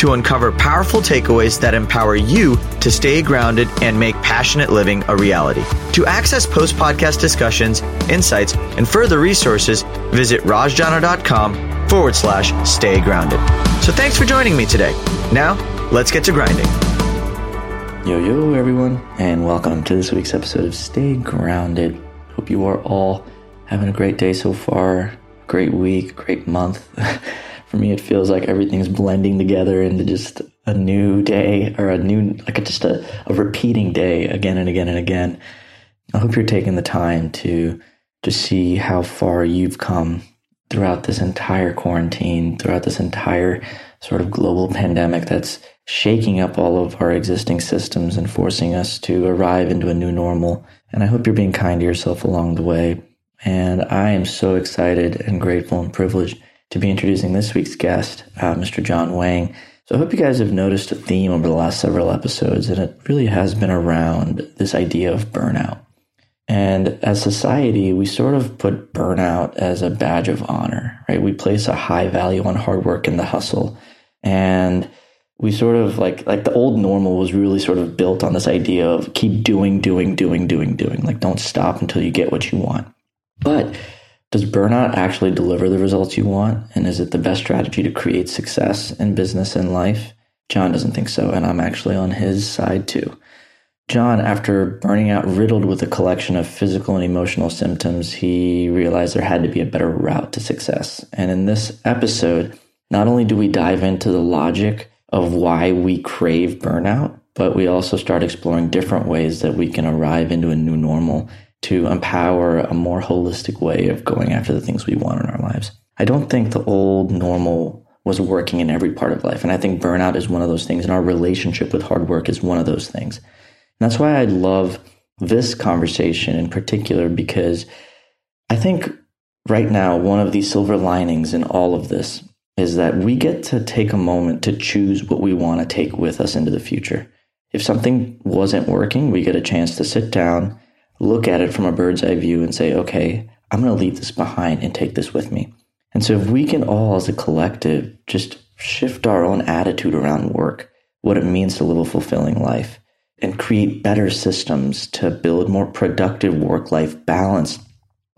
to uncover powerful takeaways that empower you to stay grounded and make passionate living a reality. To access post podcast discussions, insights, and further resources, visit rajjana.com forward slash stay grounded. So thanks for joining me today. Now, let's get to grinding. Yo, yo, everyone, and welcome to this week's episode of Stay Grounded. Hope you are all having a great day so far, great week, great month. For me, it feels like everything's blending together into just a new day or a new, like just a, a repeating day again and again and again. I hope you're taking the time to to see how far you've come throughout this entire quarantine, throughout this entire sort of global pandemic that's shaking up all of our existing systems and forcing us to arrive into a new normal. And I hope you're being kind to yourself along the way. And I am so excited and grateful and privileged to be introducing this week's guest, uh, Mr. John Wang. So I hope you guys have noticed a theme over the last several episodes, and it really has been around this idea of burnout. And as society, we sort of put burnout as a badge of honor, right? We place a high value on hard work and the hustle. And we sort of like like the old normal was really sort of built on this idea of keep doing doing doing doing doing like don't stop until you get what you want but does burnout actually deliver the results you want? And is it the best strategy to create success in business and life? John doesn't think so and i'm actually on his side too. John after burning out riddled with a collection of physical and emotional symptoms he realized there had to be a better route to success. And in this episode not only do we dive into the logic of why we crave burnout, but we also start exploring different ways that we can arrive into a new normal to empower a more holistic way of going after the things we want in our lives. I don't think the old normal was working in every part of life. And I think burnout is one of those things, and our relationship with hard work is one of those things. And that's why I love this conversation in particular, because I think right now, one of the silver linings in all of this is that we get to take a moment to choose what we want to take with us into the future. If something wasn't working, we get a chance to sit down, look at it from a bird's eye view, and say, okay, I'm going to leave this behind and take this with me. And so, if we can all, as a collective, just shift our own attitude around work, what it means to live a fulfilling life, and create better systems to build more productive work life balance,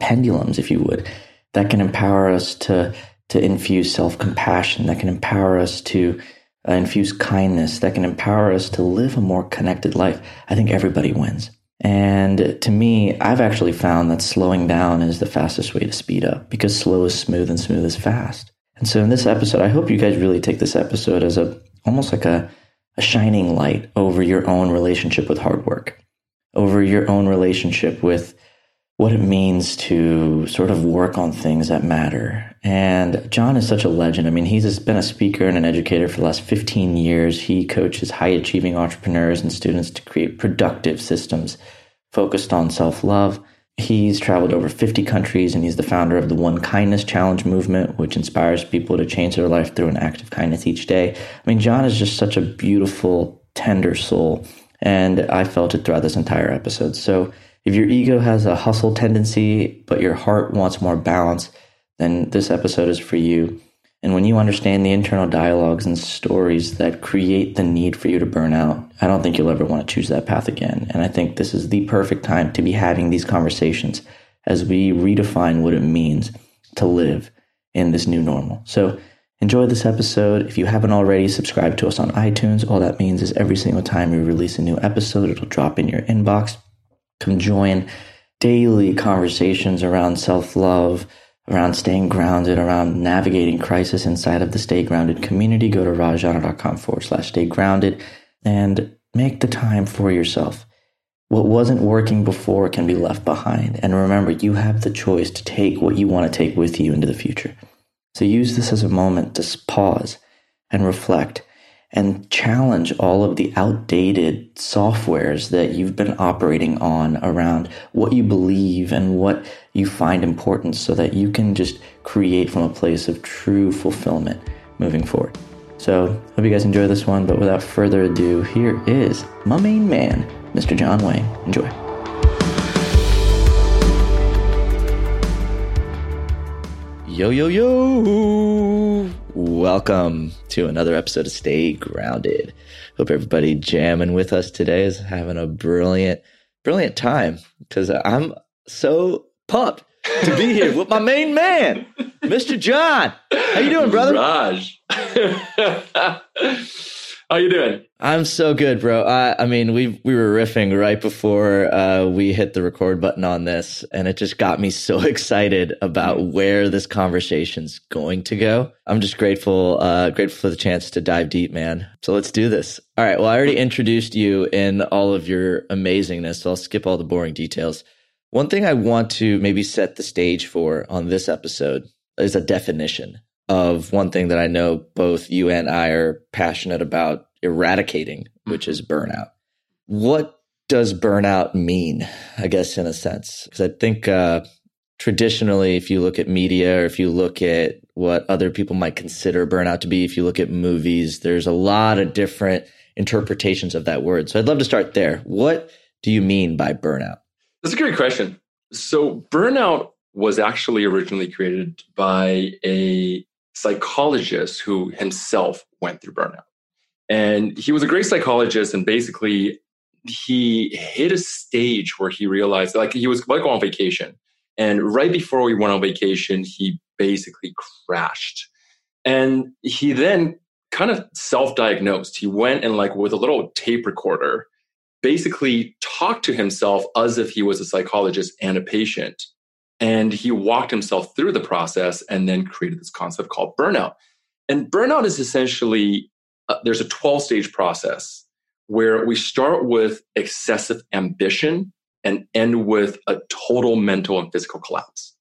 pendulums, if you would, that can empower us to to infuse self compassion, that can empower us to uh, infuse kindness, that can empower us to live a more connected life, I think everybody wins. And to me, I've actually found that slowing down is the fastest way to speed up because slow is smooth and smooth is fast. And so in this episode, I hope you guys really take this episode as a almost like a, a shining light over your own relationship with hard work, over your own relationship with what it means to sort of work on things that matter. And John is such a legend. I mean, he's been a speaker and an educator for the last 15 years. He coaches high achieving entrepreneurs and students to create productive systems focused on self love. He's traveled over 50 countries and he's the founder of the One Kindness Challenge movement, which inspires people to change their life through an act of kindness each day. I mean, John is just such a beautiful, tender soul. And I felt it throughout this entire episode. So, if your ego has a hustle tendency, but your heart wants more balance, then this episode is for you. And when you understand the internal dialogues and stories that create the need for you to burn out, I don't think you'll ever want to choose that path again. And I think this is the perfect time to be having these conversations as we redefine what it means to live in this new normal. So enjoy this episode. If you haven't already, subscribe to us on iTunes. All that means is every single time we release a new episode, it'll drop in your inbox. Come join daily conversations around self love, around staying grounded, around navigating crisis inside of the Stay Grounded community. Go to rajjana.com forward slash stay grounded and make the time for yourself. What wasn't working before can be left behind. And remember, you have the choice to take what you want to take with you into the future. So use this as a moment to pause and reflect and challenge all of the outdated softwares that you've been operating on around what you believe and what you find important so that you can just create from a place of true fulfillment moving forward. So, hope you guys enjoy this one, but without further ado, here is my main man, Mr. John Wang. Enjoy. Yo, yo, yo! Welcome to another episode of Stay Grounded. Hope everybody jamming with us today is having a brilliant, brilliant time because I'm so pumped to be here with my main man, Mr. John. How you doing, brother? Raj. How you doing? I'm so good, bro. I, I mean, we we were riffing right before uh, we hit the record button on this, and it just got me so excited about where this conversation's going to go. I'm just grateful, uh, grateful for the chance to dive deep, man. So let's do this. All right. Well, I already introduced you in all of your amazingness, so I'll skip all the boring details. One thing I want to maybe set the stage for on this episode is a definition of one thing that I know both you and I are passionate about eradicating, which is burnout. What does burnout mean? I guess in a sense, because I think uh, traditionally, if you look at media or if you look at what other people might consider burnout to be, if you look at movies, there's a lot of different interpretations of that word. So I'd love to start there. What do you mean by burnout? That's a great question. So burnout was actually originally created by a psychologist who himself went through burnout. And he was a great psychologist, and basically, he hit a stage where he realized, like, he was like on vacation. And right before we went on vacation, he basically crashed. And he then kind of self diagnosed. He went and, like, with a little tape recorder, basically talked to himself as if he was a psychologist and a patient and he walked himself through the process and then created this concept called burnout. And burnout is essentially uh, there's a 12 stage process where we start with excessive ambition and end with a total mental and physical collapse.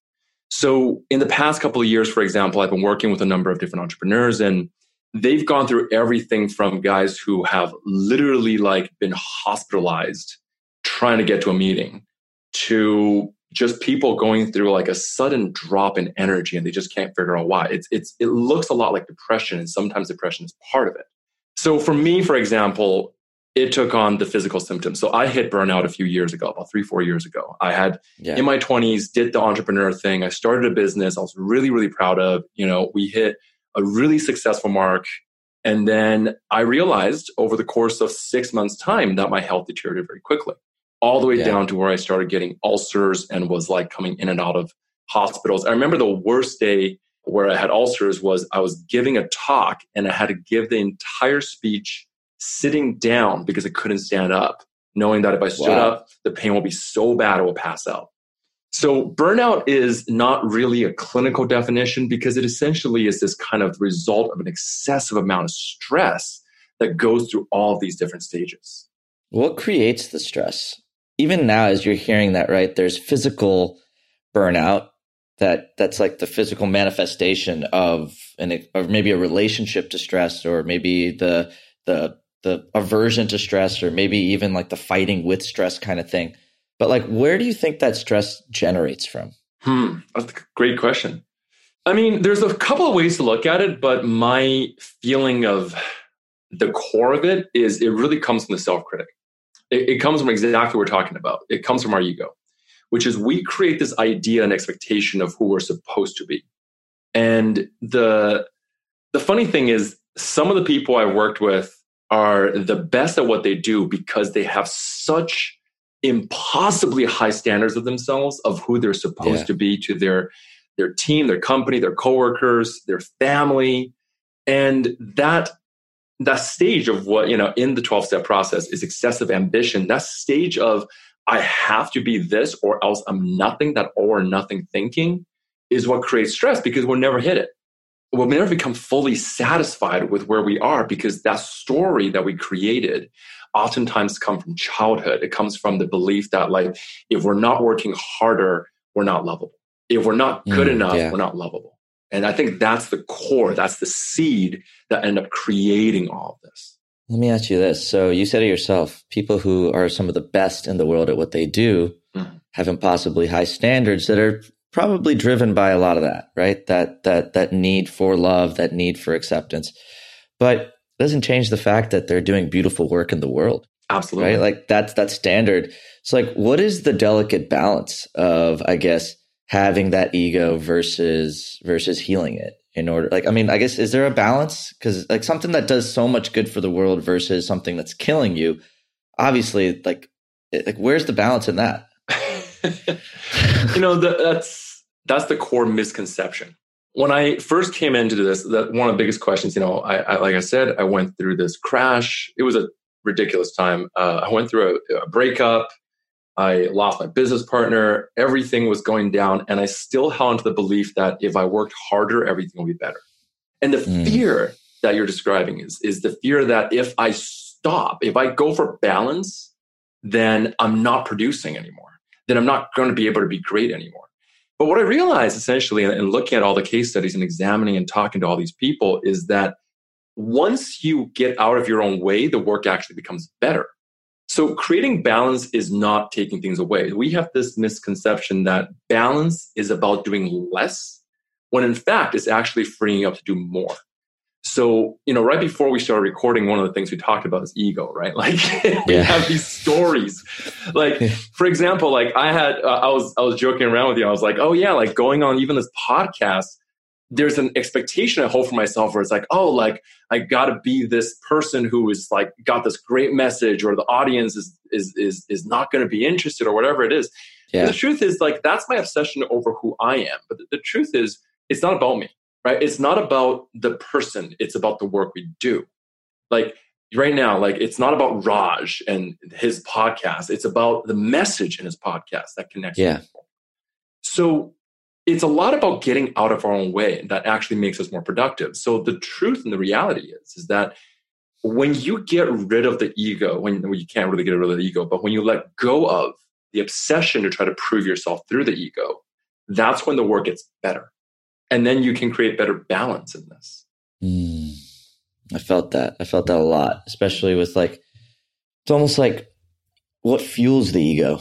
So, in the past couple of years, for example, I've been working with a number of different entrepreneurs and they've gone through everything from guys who have literally like been hospitalized trying to get to a meeting to just people going through like a sudden drop in energy and they just can't figure out why. It's it's it looks a lot like depression and sometimes depression is part of it. So for me, for example, it took on the physical symptoms. So I hit burnout a few years ago, about three, four years ago. I had yeah. in my 20s, did the entrepreneur thing. I started a business I was really, really proud of. You know, we hit a really successful mark. And then I realized over the course of six months' time that my health deteriorated very quickly all the way yeah. down to where I started getting ulcers and was like coming in and out of hospitals. I remember the worst day where I had ulcers was I was giving a talk and I had to give the entire speech sitting down because I couldn't stand up, knowing that if I stood wow. up, the pain will be so bad I will pass out. So, burnout is not really a clinical definition because it essentially is this kind of result of an excessive amount of stress that goes through all of these different stages. What creates the stress? even now as you're hearing that right there's physical burnout that that's like the physical manifestation of an or maybe a relationship to stress or maybe the the the aversion to stress or maybe even like the fighting with stress kind of thing but like where do you think that stress generates from hmm that's a great question i mean there's a couple of ways to look at it but my feeling of the core of it is it really comes from the self-critic it, it comes from exactly what we're talking about. It comes from our ego, which is we create this idea and expectation of who we're supposed to be. And the the funny thing is, some of the people I've worked with are the best at what they do because they have such impossibly high standards of themselves of who they're supposed yeah. to be to their their team, their company, their coworkers, their family. And that that stage of what, you know, in the 12 step process is excessive ambition. That stage of, I have to be this or else I'm nothing, that all or nothing thinking is what creates stress because we'll never hit it. We'll never become fully satisfied with where we are because that story that we created oftentimes come from childhood. It comes from the belief that like, if we're not working harder, we're not lovable. If we're not good mm, enough, yeah. we're not lovable. And I think that's the core, that's the seed that end up creating all of this. Let me ask you this. So you said it yourself, people who are some of the best in the world at what they do mm-hmm. have impossibly high standards that are probably driven by a lot of that, right? That that that need for love, that need for acceptance. But doesn't change the fact that they're doing beautiful work in the world. Absolutely. Right? Like that's that standard. It's like what is the delicate balance of, I guess, having that ego versus versus healing it in order like i mean i guess is there a balance because like something that does so much good for the world versus something that's killing you obviously like like where's the balance in that you know the, that's that's the core misconception when i first came into this that one of the biggest questions you know I, I like i said i went through this crash it was a ridiculous time uh, i went through a, a breakup I lost my business partner. Everything was going down. And I still held to the belief that if I worked harder, everything will be better. And the mm. fear that you're describing is, is the fear that if I stop, if I go for balance, then I'm not producing anymore. Then I'm not going to be able to be great anymore. But what I realized essentially in, in looking at all the case studies and examining and talking to all these people is that once you get out of your own way, the work actually becomes better. So creating balance is not taking things away. We have this misconception that balance is about doing less, when in fact it's actually freeing you up to do more. So, you know, right before we started recording, one of the things we talked about is ego, right? Like we yeah. have these stories. Like, for example, like I had, uh, I was, I was joking around with you. I was like, oh yeah, like going on even this podcast, there's an expectation I hold for myself where it's like, oh, like I got to be this person who is like got this great message, or the audience is is is is not going to be interested, or whatever it is. Yeah. the truth is, like that's my obsession over who I am. But the, the truth is, it's not about me, right? It's not about the person. It's about the work we do. Like right now, like it's not about Raj and his podcast. It's about the message in his podcast that connects yeah. people. So it's a lot about getting out of our own way that actually makes us more productive. So the truth and the reality is, is that when you get rid of the ego, when well, you can't really get rid of the ego, but when you let go of the obsession to try to prove yourself through the ego, that's when the work gets better. And then you can create better balance in this. Mm, I felt that. I felt that a lot, especially with like, it's almost like what fuels the ego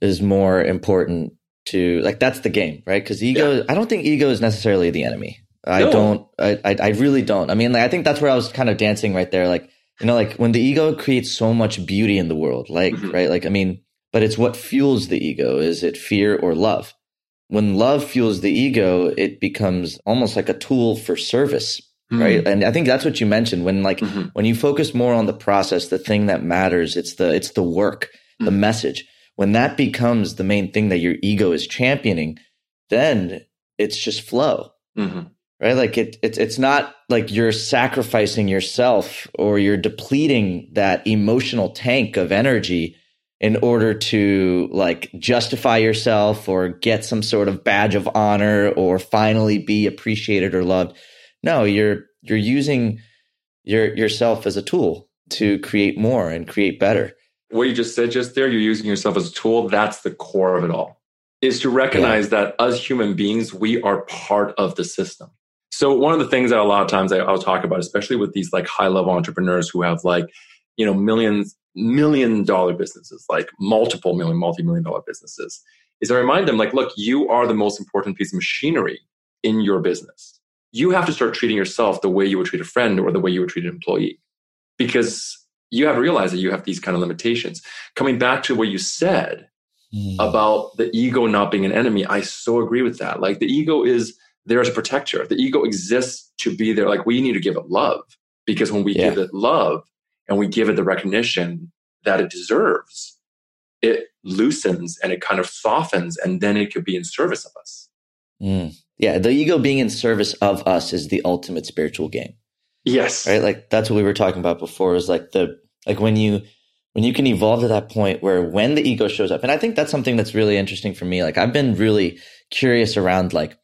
is more important to like that's the game, right? Because ego, yeah. I don't think ego is necessarily the enemy. I no. don't. I, I, I really don't. I mean, like, I think that's where I was kind of dancing right there. Like you know, like when the ego creates so much beauty in the world, like mm-hmm. right, like I mean, but it's what fuels the ego. Is it fear or love? When love fuels the ego, it becomes almost like a tool for service, mm-hmm. right? And I think that's what you mentioned when like mm-hmm. when you focus more on the process, the thing that matters, it's the it's the work, the mm-hmm. message when that becomes the main thing that your ego is championing, then it's just flow. Mm-hmm. Right? Like it, it, it's not like you're sacrificing yourself or you're depleting that emotional tank of energy in order to like justify yourself or get some sort of badge of honor or finally be appreciated or loved. No, you're you're using your yourself as a tool to create more and create better what you just said just there, you're using yourself as a tool. That's the core of it all, is to recognize yeah. that as human beings, we are part of the system. So one of the things that a lot of times I, will talk about, especially with these like high level entrepreneurs who have like, you know, millions, million dollar businesses, like multiple million, multi-million dollar businesses, is I remind them like, look, you are the most important piece of machinery in your business. You have to start treating yourself the way you would treat a friend or the way you would treat an employee. Because you have to realize that you have these kind of limitations. Coming back to what you said mm. about the ego not being an enemy, I so agree with that. Like the ego is there as a protector. The ego exists to be there. Like we need to give it love because when we yeah. give it love and we give it the recognition that it deserves, it loosens and it kind of softens and then it could be in service of us. Mm. Yeah, the ego being in service of us is the ultimate spiritual game. Yes. Right. Like that's what we were talking about before is like the, like when you, when you can evolve to that point where when the ego shows up, and I think that's something that's really interesting for me. Like I've been really curious around like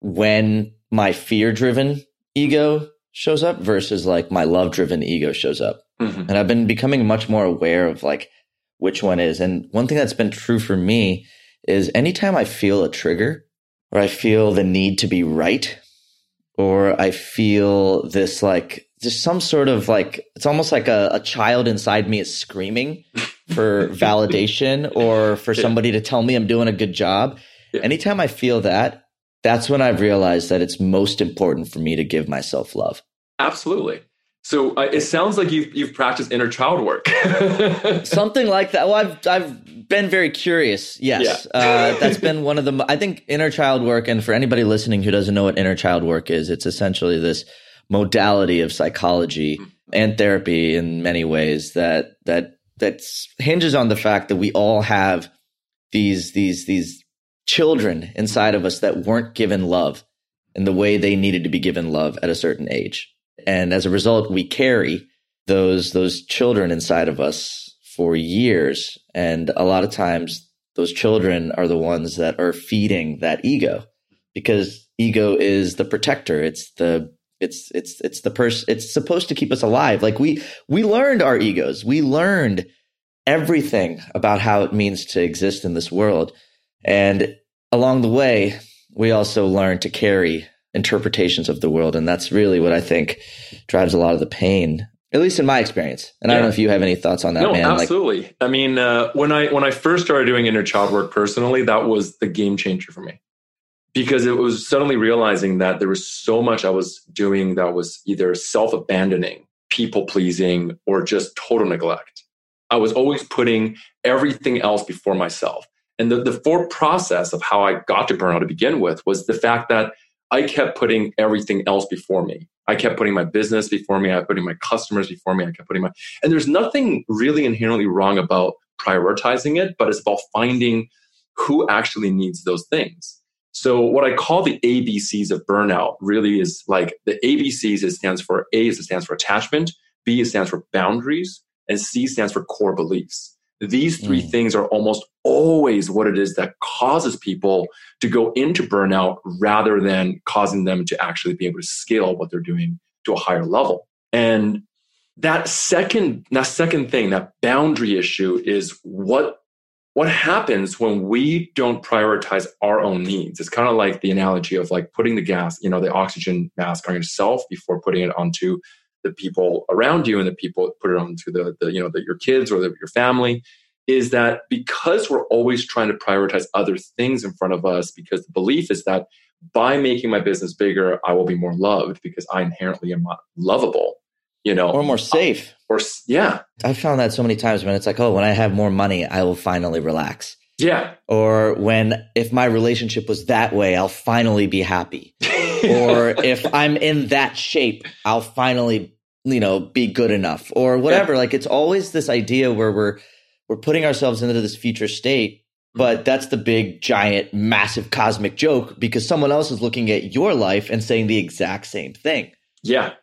when my fear driven ego shows up versus like my love driven ego shows up. Mm-hmm. And I've been becoming much more aware of like which one is. And one thing that's been true for me is anytime I feel a trigger or I feel the need to be right, or I feel this like just some sort of like it's almost like a, a child inside me is screaming for validation or for yeah. somebody to tell me I'm doing a good job. Yeah. Anytime I feel that, that's when I've realized that it's most important for me to give myself love. Absolutely. So uh, it sounds like you've you've practiced inner child work. Something like that. Well, I've I've been very curious. Yes, yeah. uh, that's been one of the. I think inner child work, and for anybody listening who doesn't know what inner child work is, it's essentially this modality of psychology mm-hmm. and therapy in many ways that that that hinges on the fact that we all have these these these children inside of us that weren't given love in the way they needed to be given love at a certain age and as a result, we carry those, those children inside of us for years. And a lot of times those children are the ones that are feeding that ego because ego is the protector. It's the, it's, it's, it's the person, it's supposed to keep us alive. Like we, we learned our egos. We learned everything about how it means to exist in this world. And along the way, we also learned to carry interpretations of the world. And that's really what I think drives a lot of the pain, at least in my experience. And yeah. I don't know if you have any thoughts on that, no, man. Absolutely. Like, I mean, uh, when I when I first started doing inner child work personally, that was the game changer for me. Because it was suddenly realizing that there was so much I was doing that was either self abandoning, people pleasing, or just total neglect. I was always putting everything else before myself. And the, the four process of how I got to burnout to begin with was the fact that I kept putting everything else before me. I kept putting my business before me. I kept putting my customers before me. I kept putting my, and there's nothing really inherently wrong about prioritizing it, but it's about finding who actually needs those things. So what I call the ABCs of burnout really is like the ABCs, it stands for A it stands for attachment, B it stands for boundaries, and C stands for core beliefs. These three mm. things are almost always what it is that causes people to go into burnout rather than causing them to actually be able to scale what they're doing to a higher level. And that second, that second thing, that boundary issue is what what happens when we don't prioritize our own needs it's kind of like the analogy of like putting the gas you know the oxygen mask on yourself before putting it onto the people around you and the people put it onto the, the you know the, your kids or the, your family is that because we're always trying to prioritize other things in front of us because the belief is that by making my business bigger i will be more loved because i inherently am not lovable you know? Or more safe. Or yeah. I've found that so many times when it's like oh when i have more money i will finally relax. Yeah. Or when if my relationship was that way i'll finally be happy or if I'm in that shape, I'll finally, you know, be good enough or whatever. Yeah. Like it's always this idea where we're we're putting ourselves into this future state, but mm-hmm. that's the big giant massive cosmic joke because someone else is looking at your life and saying the exact same thing. Yeah.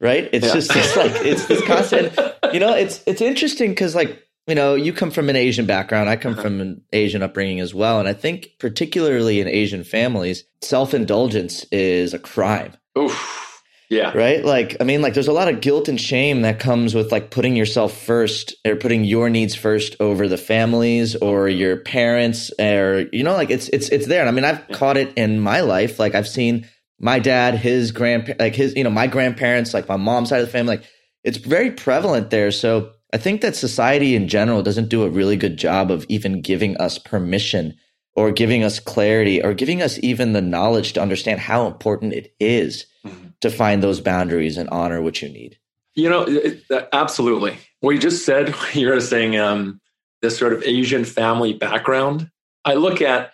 Right? It's yeah. just it's like it's this constant you know, it's it's interesting cuz like you know, you come from an Asian background. I come uh-huh. from an Asian upbringing as well. And I think, particularly in Asian families, self indulgence is a crime. Oof. Yeah. Right? Like, I mean, like, there's a lot of guilt and shame that comes with like putting yourself first or putting your needs first over the families or your parents or, you know, like it's, it's, it's there. And I mean, I've yeah. caught it in my life. Like, I've seen my dad, his grandpa, like his, you know, my grandparents, like my mom's side of the family, like, it's very prevalent there. So, I think that society in general doesn't do a really good job of even giving us permission or giving us clarity or giving us even the knowledge to understand how important it is mm-hmm. to find those boundaries and honor what you need. You know, it, absolutely. What you just said, you're saying um, this sort of Asian family background. I look at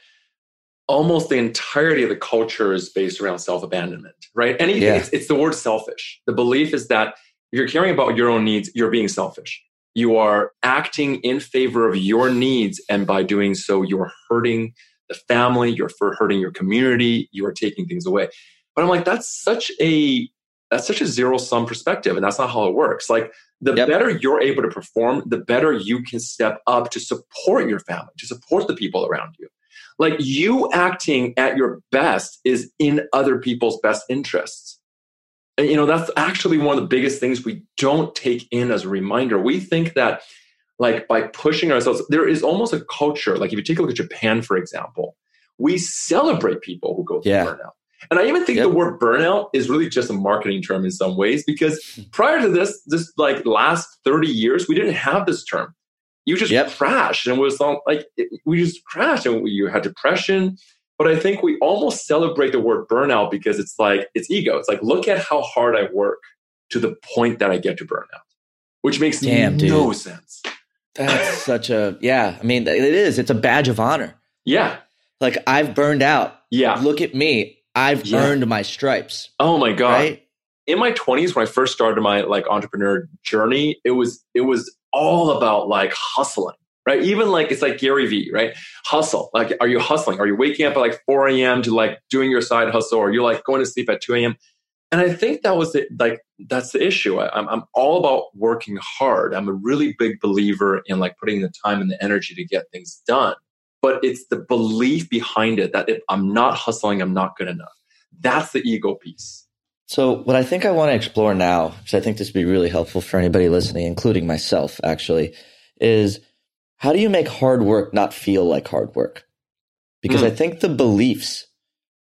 almost the entirety of the culture is based around self abandonment, right? Anything, yeah. it's, it's the word selfish. The belief is that if you're caring about your own needs, you're being selfish you are acting in favor of your needs. And by doing so, you're hurting the family, you're hurting your community, you are taking things away. But I'm like, that's such a that's such a zero sum perspective and that's not how it works like the yep. better you're able to perform the better you can step up to support your family to support the people around you like you acting at your best is in other people's best interests you know, that's actually one of the biggest things we don't take in as a reminder. We think that, like, by pushing ourselves, there is almost a culture. Like, if you take a look at Japan, for example, we celebrate people who go through yeah. burnout. And I even think yep. the word burnout is really just a marketing term in some ways because prior to this, this like last 30 years, we didn't have this term. You just yep. crashed and it was like we just crashed and you had depression. But I think we almost celebrate the word burnout because it's like it's ego. It's like look at how hard I work to the point that I get to burnout, which makes Damn, no dude. sense. That's such a yeah. I mean, it is. It's a badge of honor. Yeah. Like I've burned out. Yeah. Look at me. I've yeah. earned my stripes. Oh my god! Right? In my twenties, when I first started my like entrepreneur journey, it was it was all about like hustling, right? Even like it's like Gary Vee, right? Hustle. Like, are you hustling? Are you waking up at like four a.m. to like doing your side hustle, or you're like going to sleep at two a.m. And I think that was the, like that's the issue. I, I'm I'm all about working hard. I'm a really big believer in like putting the time and the energy to get things done but it's the belief behind it that if I'm not hustling, I'm not good enough. That's the ego piece. So, what I think I want to explore now, because I think this would be really helpful for anybody listening, including myself, actually, is how do you make hard work not feel like hard work? Because mm. I think the beliefs,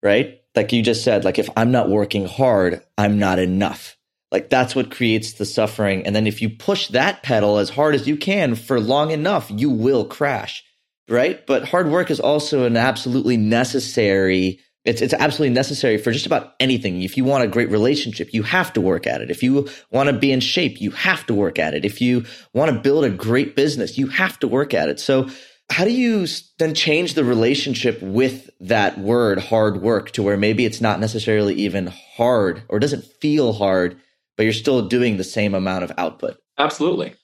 right? Like you just said, like if I'm not working hard, I'm not enough. Like that's what creates the suffering. And then if you push that pedal as hard as you can for long enough, you will crash right? But hard work is also an absolutely necessary it's it's absolutely necessary for just about anything. If you want a great relationship, you have to work at it. If you want to be in shape, you have to work at it. If you want to build a great business, you have to work at it. So how do you then change the relationship with that word hard work to where maybe it's not necessarily even hard or doesn't feel hard, but you're still doing the same amount of output? Absolutely.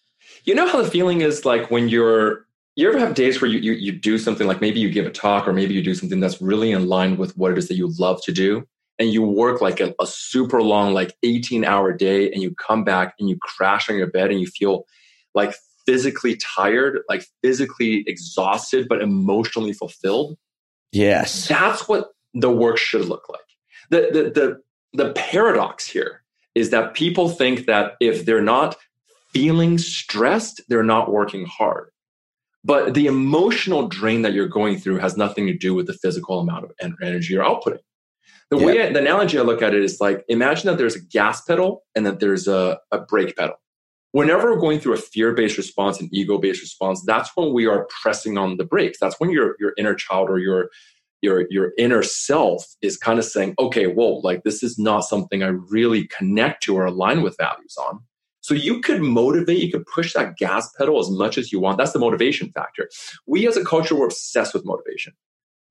You know how the feeling is like when you're you ever have days where you, you you do something like maybe you give a talk or maybe you do something that's really in line with what it is that you love to do and you work like a, a, super long like 18 hour day and you come back and you crash on your bed and you feel like physically tired like physically exhausted but emotionally fulfilled? Yes. That's what the work should look like. The the the, the paradox here is that people think that if they're not feeling stressed they're not working hard but the emotional drain that you're going through has nothing to do with the physical amount of energy you're outputting. The way I, the analogy I look at it is like imagine that there's a gas pedal and that there's a, a brake pedal. Whenever we're going through a fear-based response and ego-based response, that's when we are pressing on the brakes. That's when your your inner child or your your your inner self is kind of saying, okay, well, like this is not something I really connect to or align with values on. So you could motivate, you could push that gas pedal as much as you want. That's the motivation factor. We as a culture, we're obsessed with motivation,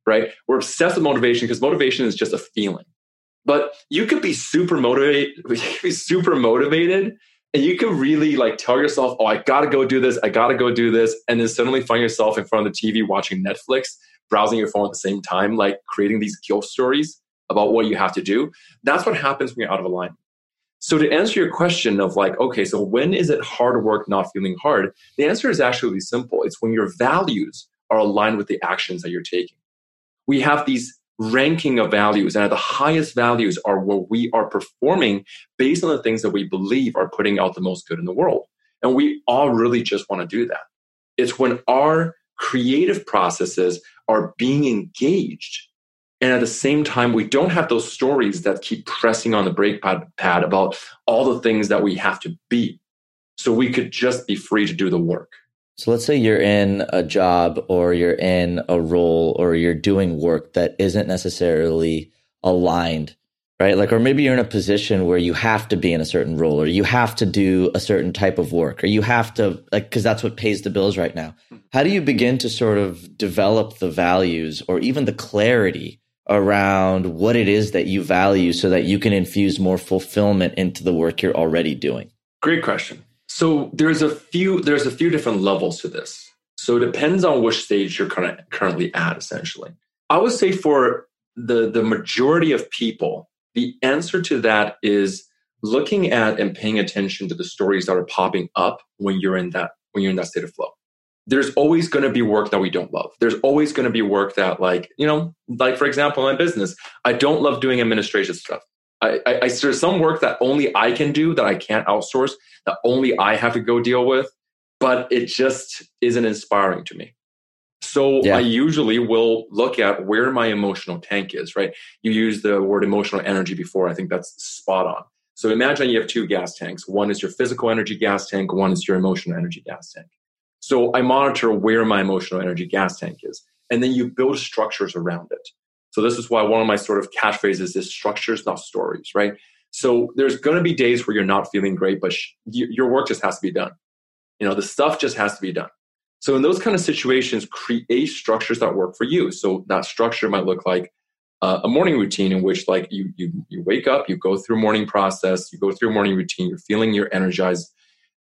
right? We're obsessed with motivation because motivation is just a feeling. But you could be super motivated, you could be super motivated, and you can really like tell yourself, oh, I gotta go do this, I gotta go do this, and then suddenly find yourself in front of the TV watching Netflix, browsing your phone at the same time, like creating these guilt stories about what you have to do. That's what happens when you're out of alignment. So to answer your question of like, okay, so when is it hard work not feeling hard? The answer is actually simple. It's when your values are aligned with the actions that you're taking. We have these ranking of values, and the highest values are where we are performing based on the things that we believe are putting out the most good in the world. And we all really just want to do that. It's when our creative processes are being engaged and at the same time, we don't have those stories that keep pressing on the brake pad, pad about all the things that we have to be. So we could just be free to do the work. So let's say you're in a job or you're in a role or you're doing work that isn't necessarily aligned, right? Like, or maybe you're in a position where you have to be in a certain role or you have to do a certain type of work or you have to, like, because that's what pays the bills right now. Hmm. How do you begin to sort of develop the values or even the clarity around what it is that you value so that you can infuse more fulfillment into the work you're already doing? Great question. So there's a few there's a few different levels to this. So it depends on which stage you're kind of currently at essentially. I would say for the the majority of people, the answer to that is looking at and paying attention to the stories that are popping up when you're in that when you're in that state of flow there's always going to be work that we don't love. There's always going to be work that, like, you know, like for example, in my business, I don't love doing administration stuff. I, I, I there's some work that only I can do that I can't outsource, that only I have to go deal with, but it just isn't inspiring to me. So yeah. I usually will look at where my emotional tank is, right? You used the word emotional energy before. I think that's spot on. So imagine you have two gas tanks. One is your physical energy gas tank, one is your emotional energy gas tank. So I monitor where my emotional energy gas tank is. And then you build structures around it. So this is why one of my sort of catchphrases is structures, not stories, right? So there's going to be days where you're not feeling great, but sh- your work just has to be done. You know, the stuff just has to be done. So in those kind of situations, create structures that work for you. So that structure might look like uh, a morning routine in which like you, you you wake up, you go through morning process, you go through morning routine, you're feeling you're energized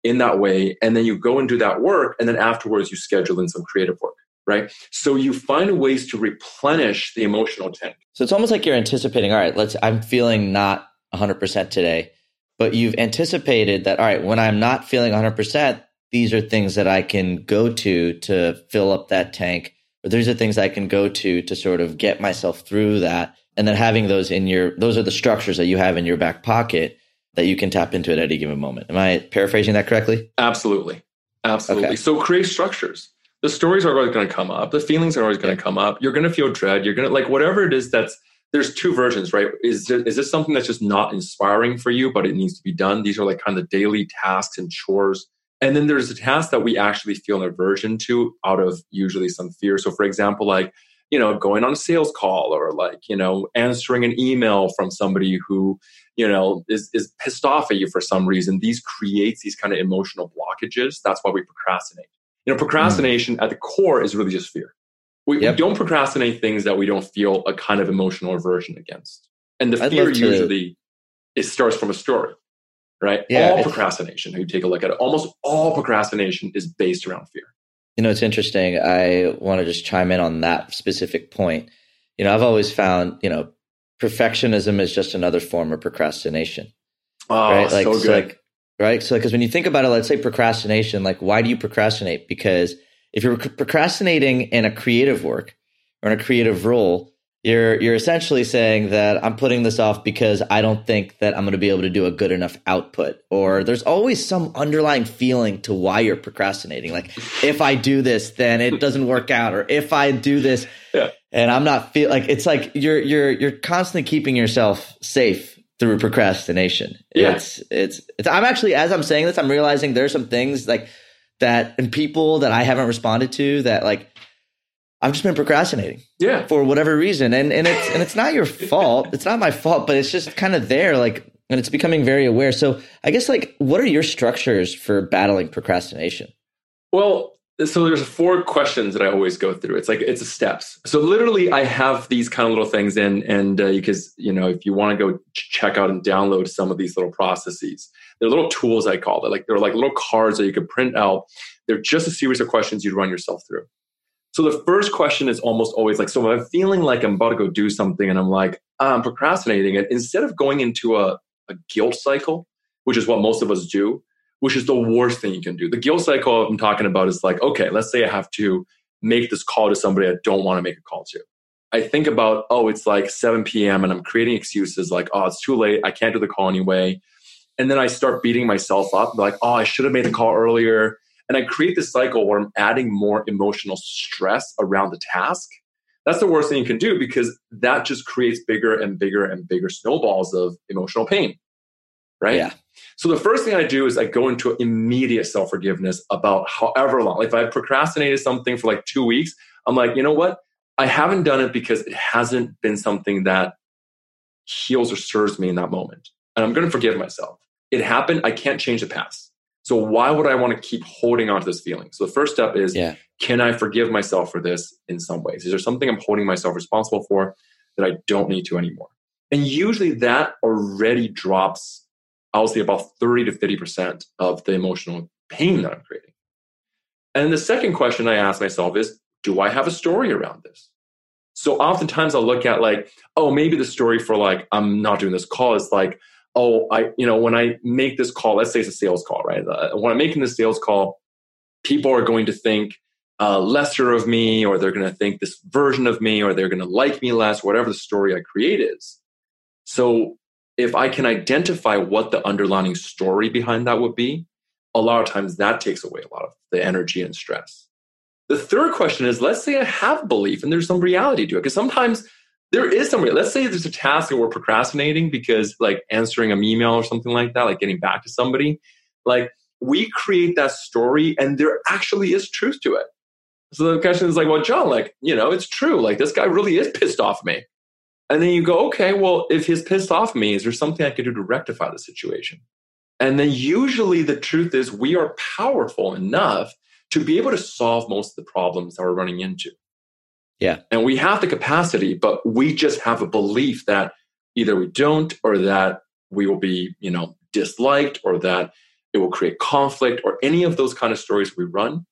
in that way, and then you go and do that work, and then afterwards you schedule in some creative work, right? So you find ways to replenish the emotional tank. So it's almost like you're anticipating. All right, let's. I'm feeling not 100 percent today, but you've anticipated that. All right, when I'm not feeling 100 percent, these are things that I can go to to fill up that tank, or these are things I can go to to sort of get myself through that. And then having those in your, those are the structures that you have in your back pocket that you can tap into it at any given moment. Am I paraphrasing that correctly? Absolutely. Absolutely. Okay. So create structures. The stories are always going to come up. The feelings are always going to come up. You're going to feel dread. You're going to like whatever it is that's there's two versions, right? Is there, is this something that's just not inspiring for you, but it needs to be done? These are like kind of daily tasks and chores and then there's a task that we actually feel an aversion to out of usually some fear. So, for example, like, you know, going on a sales call or like, you know, answering an email from somebody who, you know, is, is pissed off at you for some reason. These creates these kind of emotional blockages. That's why we procrastinate. You know, procrastination mm. at the core is really just fear. We, yep. we, don't procrastinate things that we don't feel a kind of emotional aversion against. And the fear usually it starts from a story right? Yeah, all procrastination, you take a look at it, almost all procrastination is based around fear. You know, it's interesting. I want to just chime in on that specific point. You know, I've always found, you know, perfectionism is just another form of procrastination. Oh, right? Like, so good. So like, right? So, because when you think about it, let's say procrastination, like, why do you procrastinate? Because if you're procrastinating in a creative work or in a creative role, you're you're essentially saying that I'm putting this off because I don't think that I'm going to be able to do a good enough output or there's always some underlying feeling to why you're procrastinating like if I do this then it doesn't work out or if I do this yeah. and I'm not feel like it's like you're you're you're constantly keeping yourself safe through procrastination. Yeah. It's it's it's I'm actually as I'm saying this I'm realizing there's some things like that and people that I haven't responded to that like I've just been procrastinating. Yeah. For whatever reason. And and it's and it's not your fault. It's not my fault, but it's just kind of there like and it's becoming very aware. So I guess like what are your structures for battling procrastination? Well, so there's four questions that I always go through. It's like it's a steps. So literally, I have these kind of little things in, and uh, because you know, if you want to go check out and download some of these little processes, they're little tools I call it. Like they're like little cards that you could print out. They're just a series of questions you'd run yourself through. So the first question is almost always like, so I'm feeling like I'm about to go do something and I'm like, ah, I'm procrastinating it, instead of going into a, a guilt cycle, which is what most of us do, which is the worst thing you can do. The guilt cycle I'm talking about is like, okay, let's say I have to make this call to somebody I don't want to make a call to. I think about, oh, it's like 7 p.m. and I'm creating excuses like, oh, it's too late. I can't do the call anyway. And then I start beating myself up like, oh, I should have made the call earlier. And I create this cycle where I'm adding more emotional stress around the task. That's the worst thing you can do because that just creates bigger and bigger and bigger snowballs of emotional pain. Right? Yeah. So the first thing I do is I go into immediate self forgiveness about however long. Like if I've procrastinated something for like two weeks, I'm like, you know what? I haven't done it because it hasn't been something that heals or serves me in that moment. And I'm going to forgive myself. It happened. I can't change the past. So why would I want to keep holding on to this feeling? So the first step is yeah. can I forgive myself for this in some ways? Is there something I'm holding myself responsible for that I don't need to anymore? And usually that already drops, I'll say about 30 to 50% of the emotional pain that I'm creating. And the second question I ask myself is, do I have a story around this? So oftentimes I'll look at like, oh, maybe the story for like, I'm not doing this call is like, oh, I, you know, when I make this call, let's say it's a sales call, right? Uh, when I'm making this sales call, people are going to think uh, lesser of me, or they're going to think this version of me, or they're going to like me less, whatever the story I create is. So if I can identify what the underlying story behind that would be, a lot of times that takes away a lot of the energy and stress. The third question is let's say I have belief and there's some reality to it. Because sometimes there is some, way. let's say there's a task that we're procrastinating because like answering an email or something like that, like getting back to somebody, like we create that story and there actually is truth to it. So the question is like, well, John, like, you know, it's true. Like this guy really is pissed off me. And then you go, okay, well, if he's pissed off me, is there something I could do to rectify the situation? And then usually the truth is we are powerful enough to be able to solve most of the problems that we're running into. Yeah. And we have the capacity, but we just have a belief that either we don't or that we will be, you know, disliked or that it will create conflict or any of those kind of stories we run.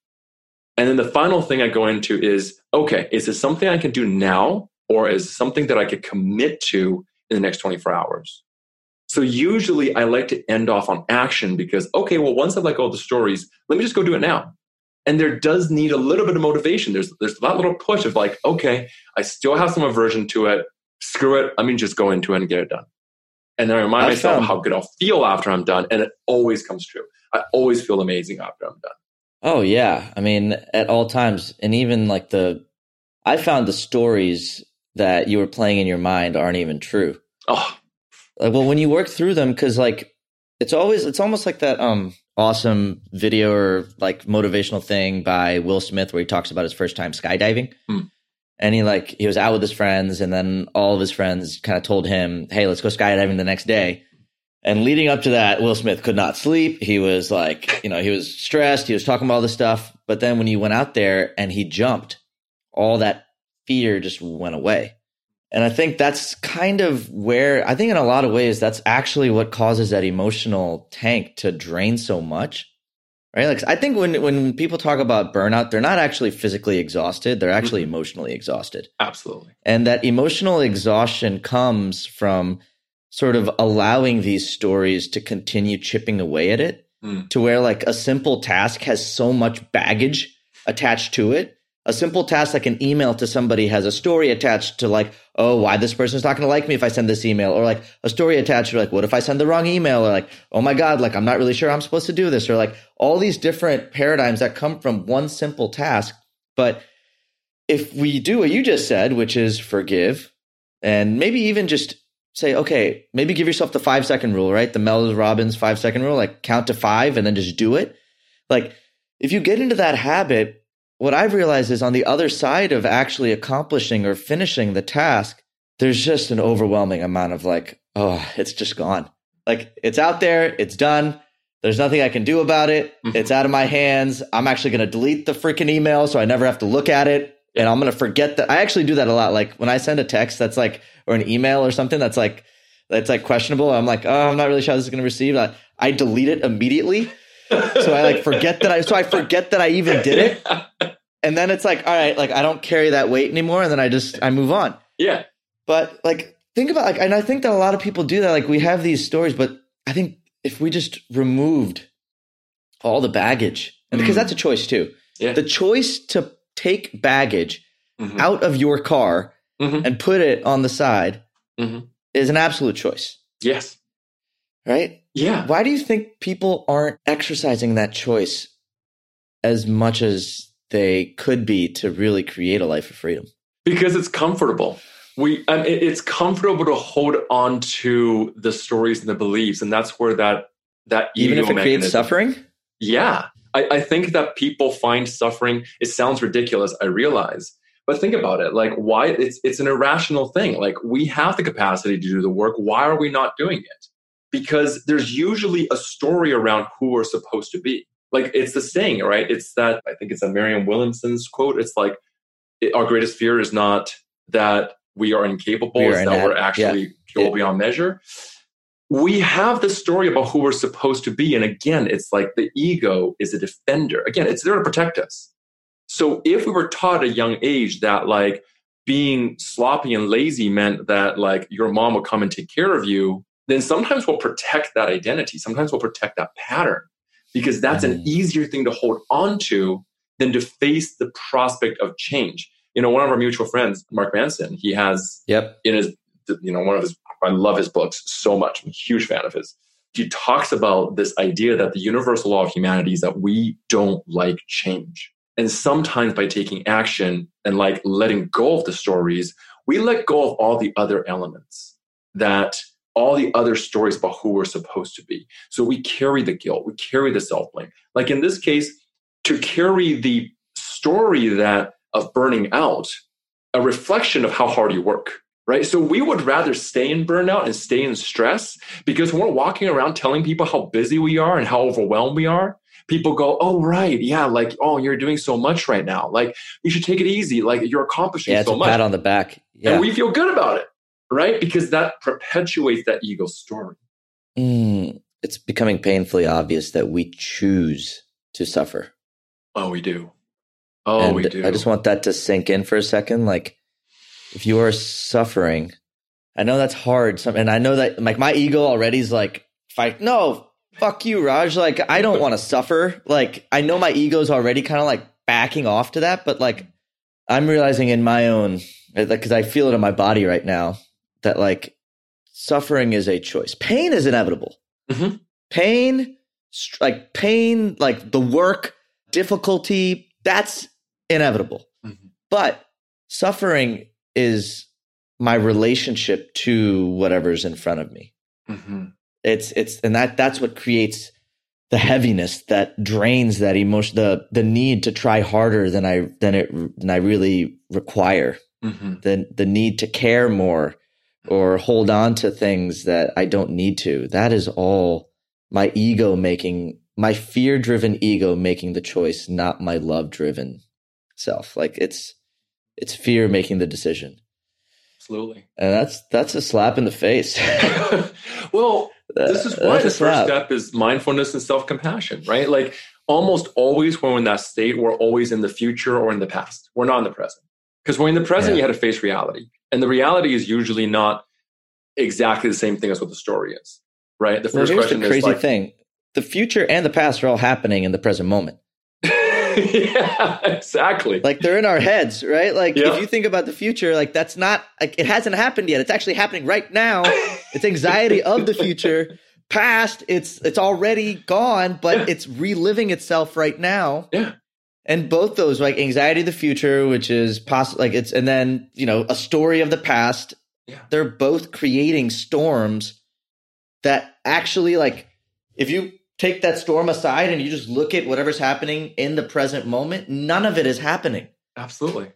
And then the final thing I go into is okay, is this something I can do now or is something that I could commit to in the next 24 hours? So usually I like to end off on action because, okay, well, once I've let go of the stories, let me just go do it now. And there does need a little bit of motivation. There's there's that little push of like, okay, I still have some aversion to it. Screw it. I mean, just go into it and get it done. And then I remind I myself found, how good I'll feel after I'm done. And it always comes true. I always feel amazing after I'm done. Oh yeah. I mean, at all times. And even like the I found the stories that you were playing in your mind aren't even true. Oh, like, well, when you work through them, because like it's always it's almost like that um awesome video or like motivational thing by Will Smith where he talks about his first time skydiving. Hmm. And he like he was out with his friends, and then all of his friends kind of told him, "Hey, let's go skydiving the next day." And leading up to that, Will Smith could not sleep. He was like, you know, he was stressed. He was talking about all this stuff. But then when he went out there and he jumped, all that fear just went away. And I think that's kind of where I think in a lot of ways that's actually what causes that emotional tank to drain so much. Right? Like I think when when people talk about burnout, they're not actually physically exhausted, they're actually mm-hmm. emotionally exhausted. Absolutely. And that emotional exhaustion comes from sort of allowing these stories to continue chipping away at it mm. to where like a simple task has so much baggage attached to it a simple task like an email to somebody has a story attached to like, oh, why this person's not going to like me if I send this email, or like a story attached to like, what if I send the wrong email, or like, oh my god, like I'm not really sure I'm supposed to do this, or like all these different paradigms that come from one simple task. But if we do what you just said, which is forgive, and maybe even just say, okay, maybe give yourself the five second rule, right? The Mel Robbins five second rule, like count to five and then just do it. Like if you get into that habit what I've realized is on the other side of actually accomplishing or finishing the task, there's just an overwhelming amount of like, oh, it's just gone. Like it's out there, it's done. There's nothing I can do about it. Mm-hmm. It's out of my hands. I'm actually going to delete the freaking email so I never have to look at it. And I'm going to forget that. I actually do that a lot. Like when I send a text that's like, or an email or something that's like, that's like questionable. I'm like, oh, I'm not really sure how this is going to receive. I, I delete it immediately so I like forget that I so I forget that I even did it. And then it's like, all right, like I don't carry that weight anymore, and then I just I move on. Yeah. But like think about like and I think that a lot of people do that. Like we have these stories, but I think if we just removed all the baggage, and because that's a choice too. Yeah. The choice to take baggage mm-hmm. out of your car mm-hmm. and put it on the side mm-hmm. is an absolute choice. Yes. Right? Yeah. Why do you think people aren't exercising that choice as much as they could be to really create a life of freedom? Because it's comfortable. We I mean, it's comfortable to hold on to the stories and the beliefs, and that's where that that even if it mechanism, creates suffering. Yeah, I, I think that people find suffering. It sounds ridiculous. I realize, but think about it. Like, why it's it's an irrational thing. Like, we have the capacity to do the work. Why are we not doing it? Because there's usually a story around who we're supposed to be. Like it's the saying, right? It's that I think it's a Marianne Williamson's quote. It's like it, our greatest fear is not that we are incapable, we are it's that we're actually yeah. go beyond measure. We have the story about who we're supposed to be. And again, it's like the ego is a defender. Again, it's there to protect us. So if we were taught at a young age that like being sloppy and lazy meant that like your mom would come and take care of you, then sometimes we'll protect that identity. Sometimes we'll protect that pattern because that's an mm. easier thing to hold on to than to face the prospect of change. You know, one of our mutual friends, Mark Manson, he has yep. in his, you know, one of his, I love his books so much. I'm a huge fan of his. He talks about this idea that the universal law of humanity is that we don't like change. And sometimes by taking action and like letting go of the stories, we let go of all the other elements that all the other stories about who we're supposed to be. So we carry the guilt, we carry the self blame. Like in this case, to carry the story that of burning out, a reflection of how hard you work, right? So we would rather stay in burnout and stay in stress because when we're walking around telling people how busy we are and how overwhelmed we are, people go, Oh, right. Yeah. Like, oh, you're doing so much right now. Like, you should take it easy. Like, you're accomplishing yeah, so much. pat on the back. Yeah. And we feel good about it, right? Because that perpetuates that ego story. Mm, it's becoming painfully obvious that we choose to suffer. Oh, we do. Oh, and we do. I just want that to sink in for a second. Like, if you are suffering, I know that's hard. And I know that, like, my ego already is like, fight. No, fuck you, Raj. Like, I don't want to suffer. Like, I know my ego's already kind of like backing off to that, but like, I'm realizing in my own, because I feel it in my body right now, that like suffering is a choice. Pain is inevitable. Mm-hmm. Pain, like pain, like the work, difficulty, that's inevitable. Mm-hmm. But suffering is my relationship to whatever's in front of me. Mm-hmm. It's it's and that that's what creates the heaviness that drains that emotion the the need to try harder than I than it than I really require. Mm-hmm. The the need to care more or hold on to things that I don't need to. That is all my ego making my fear driven ego making the choice, not my love driven self. Like it's it's fear making the decision. Absolutely. And that's that's a slap in the face. well, this is why the first step is mindfulness and self compassion, right? Like almost always when we're in that state, we're always in the future or in the past. We're not in the present. Because when in the present, yeah. you had to face reality. And the reality is usually not exactly the same thing as what the story is. Right. The first well, question the crazy is like, thing. The future and the past are all happening in the present moment. yeah, exactly. Like they're in our heads, right? Like yeah. if you think about the future, like that's not like it hasn't happened yet. It's actually happening right now. it's anxiety of the future. Past, it's it's already gone, but yeah. it's reliving itself right now. Yeah. And both those, like anxiety of the future, which is possible, like it's, and then you know a story of the past. Yeah. They're both creating storms that actually, like, if you take that storm aside and you just look at whatever's happening in the present moment, none of it is happening. Absolutely.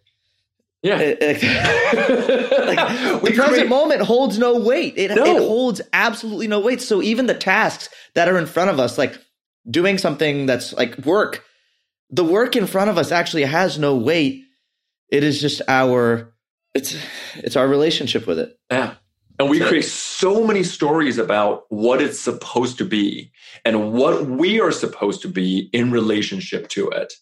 Yeah. Eh, eh, like, the present create- moment holds no weight. It, no. it holds absolutely no weight. So even the tasks that are in front of us, like doing something that's like work, the work in front of us actually has no weight. It is just our it's it's our relationship with it. Yeah. And we create so many stories about what it's supposed to be and what we are supposed to be in relationship to it,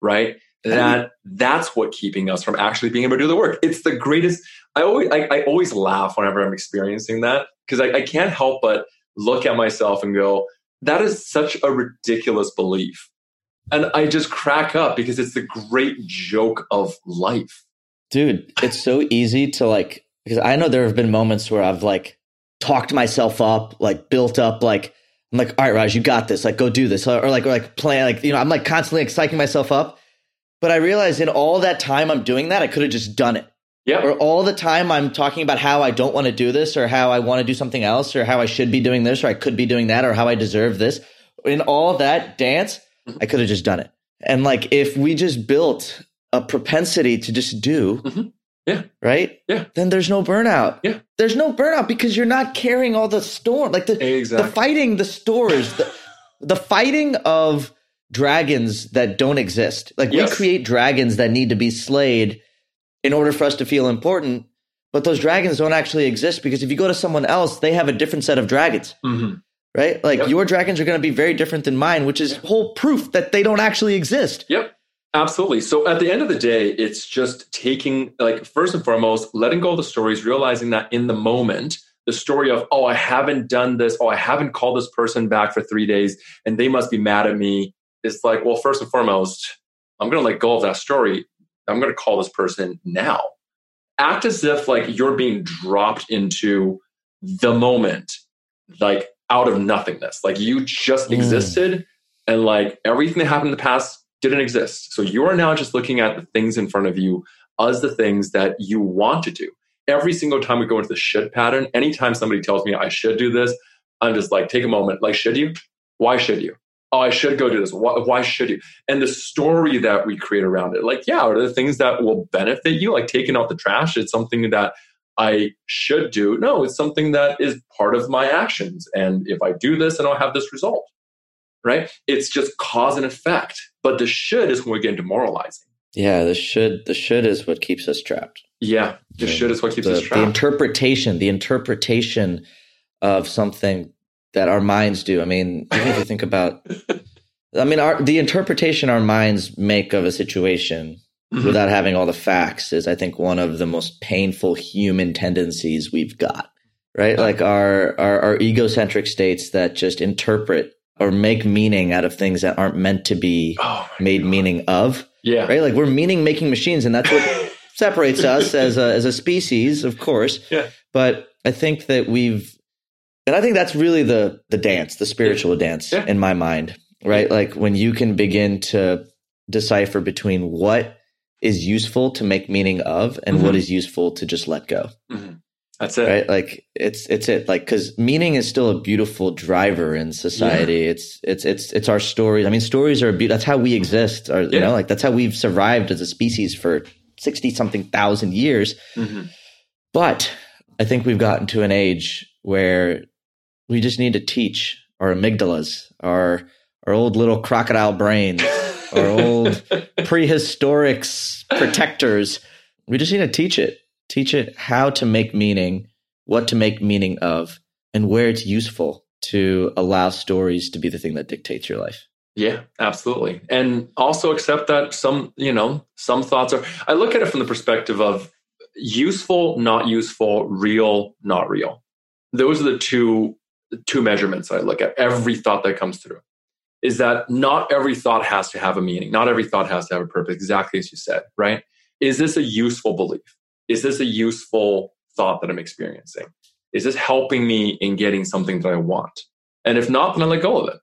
right? That that's what keeping us from actually being able to do the work. It's the greatest. I always I, I always laugh whenever I'm experiencing that because I, I can't help but look at myself and go, that is such a ridiculous belief. And I just crack up because it's the great joke of life. Dude, it's so easy to like because I know there have been moments where I've like talked myself up, like built up, like I'm like, all right, Raj, you got this. Like, go do this, or, or like, or like plan, like you know, I'm like constantly like psyching myself up. But I realize in all that time I'm doing that, I could have just done it. Yeah. Or all the time I'm talking about how I don't want to do this, or how I want to do something else, or how I should be doing this, or I could be doing that, or how I deserve this. In all that dance. I could have just done it. And like, if we just built a propensity to just do, mm-hmm. Yeah. Right? Yeah. Then there's no burnout. Yeah. There's no burnout because you're not carrying all the storm. Like the, exactly. the fighting the stores, the, the fighting of dragons that don't exist. Like yes. we create dragons that need to be slayed in order for us to feel important. But those dragons don't actually exist because if you go to someone else, they have a different set of dragons. Mm-hmm. Right? Like yep. your dragons are going to be very different than mine, which is whole proof that they don't actually exist. Yep. Absolutely. So at the end of the day, it's just taking, like, first and foremost, letting go of the stories, realizing that in the moment, the story of, oh, I haven't done this, oh, I haven't called this person back for three days, and they must be mad at me. It's like, well, first and foremost, I'm going to let go of that story. I'm going to call this person now. Act as if like you're being dropped into the moment, like out of nothingness. Like you just mm. existed, and like everything that happened in the past didn't exist. So you are now just looking at the things in front of you as the things that you want to do. Every single time we go into the should pattern, anytime somebody tells me I should do this, I'm just like, take a moment. Like, should you? Why should you? Oh, I should go do this. Why, why should you? And the story that we create around it, like, yeah, are the things that will benefit you? Like taking out the trash, it's something that I should do. No, it's something that is part of my actions. And if I do this, then I'll have this result. Right? It's just cause and effect. But the should is when we get into moralizing. Yeah, the should the should is what keeps us trapped. Yeah, the should is what keeps the, us trapped. The interpretation, the interpretation of something that our minds do. I mean, even if you think about, I mean, our, the interpretation our minds make of a situation mm-hmm. without having all the facts is, I think, one of the most painful human tendencies we've got. Right, like our, our our egocentric states that just interpret or make meaning out of things that aren't meant to be oh made God. meaning of. Yeah. Right. Like we're meaning making machines, and that's what separates us as a as a species, of course. Yeah. But I think that we've, and I think that's really the the dance, the spiritual yeah. dance yeah. in my mind. Right. Like when you can begin to decipher between what is useful to make meaning of and mm-hmm. what is useful to just let go. Mm-hmm. That's it. Right? Like it's it's it. Like cuz meaning is still a beautiful driver in society. Yeah. It's it's it's it's our stories. I mean stories are a be- that's how we exist or yeah. you know like that's how we've survived as a species for 60 something thousand years. Mm-hmm. But I think we've gotten to an age where we just need to teach our amygdalas, our our old little crocodile brains, our old prehistoric protectors. We just need to teach it Teach it how to make meaning, what to make meaning of, and where it's useful to allow stories to be the thing that dictates your life. Yeah, absolutely. And also accept that some, you know, some thoughts are, I look at it from the perspective of useful, not useful, real, not real. Those are the two, two measurements I look at every thought that comes through is that not every thought has to have a meaning. Not every thought has to have a purpose, exactly as you said, right? Is this a useful belief? is this a useful thought that I'm experiencing? Is this helping me in getting something that I want? And if not, then I let go of it.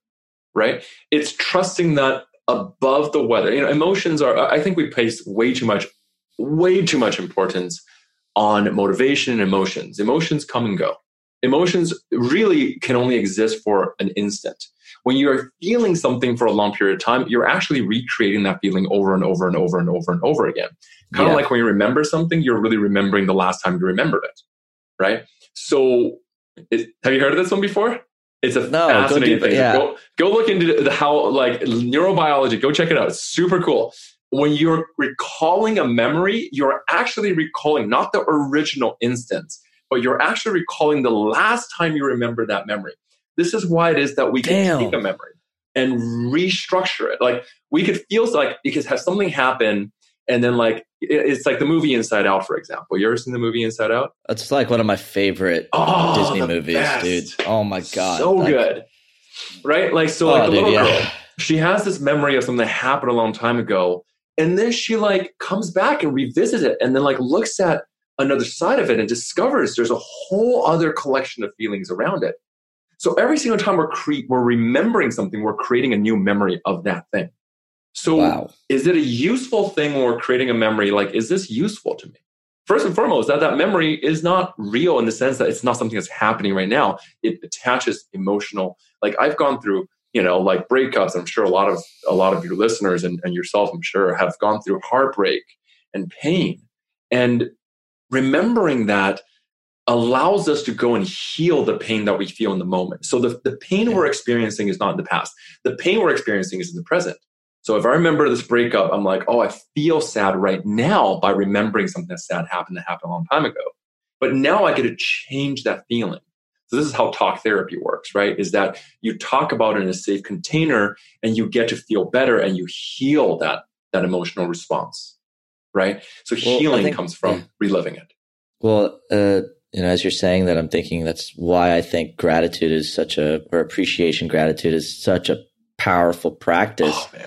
Right? It's trusting that above the weather. You know, emotions are. I think we place way too much, way too much importance on motivation and emotions. Emotions come and go. Emotions really can only exist for an instant. When you're feeling something for a long period of time, you're actually recreating that feeling over and over and over and over and over again. Kind of yeah. like when you remember something, you're really remembering the last time you remembered it, right? So, it, have you heard of this one before? It's a no, fascinating thing. Yeah. Go, go look into the how like neurobiology. Go check it out. It's super cool. When you're recalling a memory, you're actually recalling not the original instance, but you're actually recalling the last time you remember that memory. This is why it is that we can take a memory and restructure it. Like we could feel like because has something happen and then like it's like the movie Inside Out, for example. You ever seen the movie Inside Out? It's like one of my favorite oh, Disney movies, best. dude. Oh my god, so like, good, right? Like so, like oh, the dude, little yeah. girl, she has this memory of something that happened a long time ago, and then she like comes back and revisits it, and then like looks at another side of it and discovers there's a whole other collection of feelings around it. So every single time we're cre- we're remembering something, we're creating a new memory of that thing. So wow. is it a useful thing when we're creating a memory? Like, is this useful to me? First and foremost, that that memory is not real in the sense that it's not something that's happening right now. It attaches emotional. Like I've gone through, you know, like breakups. I'm sure a lot of a lot of your listeners and, and yourself, I'm sure, have gone through heartbreak and pain. And remembering that allows us to go and heal the pain that we feel in the moment. So the, the pain we're experiencing is not in the past. The pain we're experiencing is in the present. So if I remember this breakup, I'm like, oh, I feel sad right now by remembering something that sad happened that happened a long time ago. But now I get to change that feeling. So this is how talk therapy works, right? Is that you talk about it in a safe container and you get to feel better and you heal that that emotional response, right? So well, healing think, comes from yeah. reliving it. Well, uh, you know, as you're saying that, I'm thinking that's why I think gratitude is such a, or appreciation gratitude is such a powerful practice. Oh,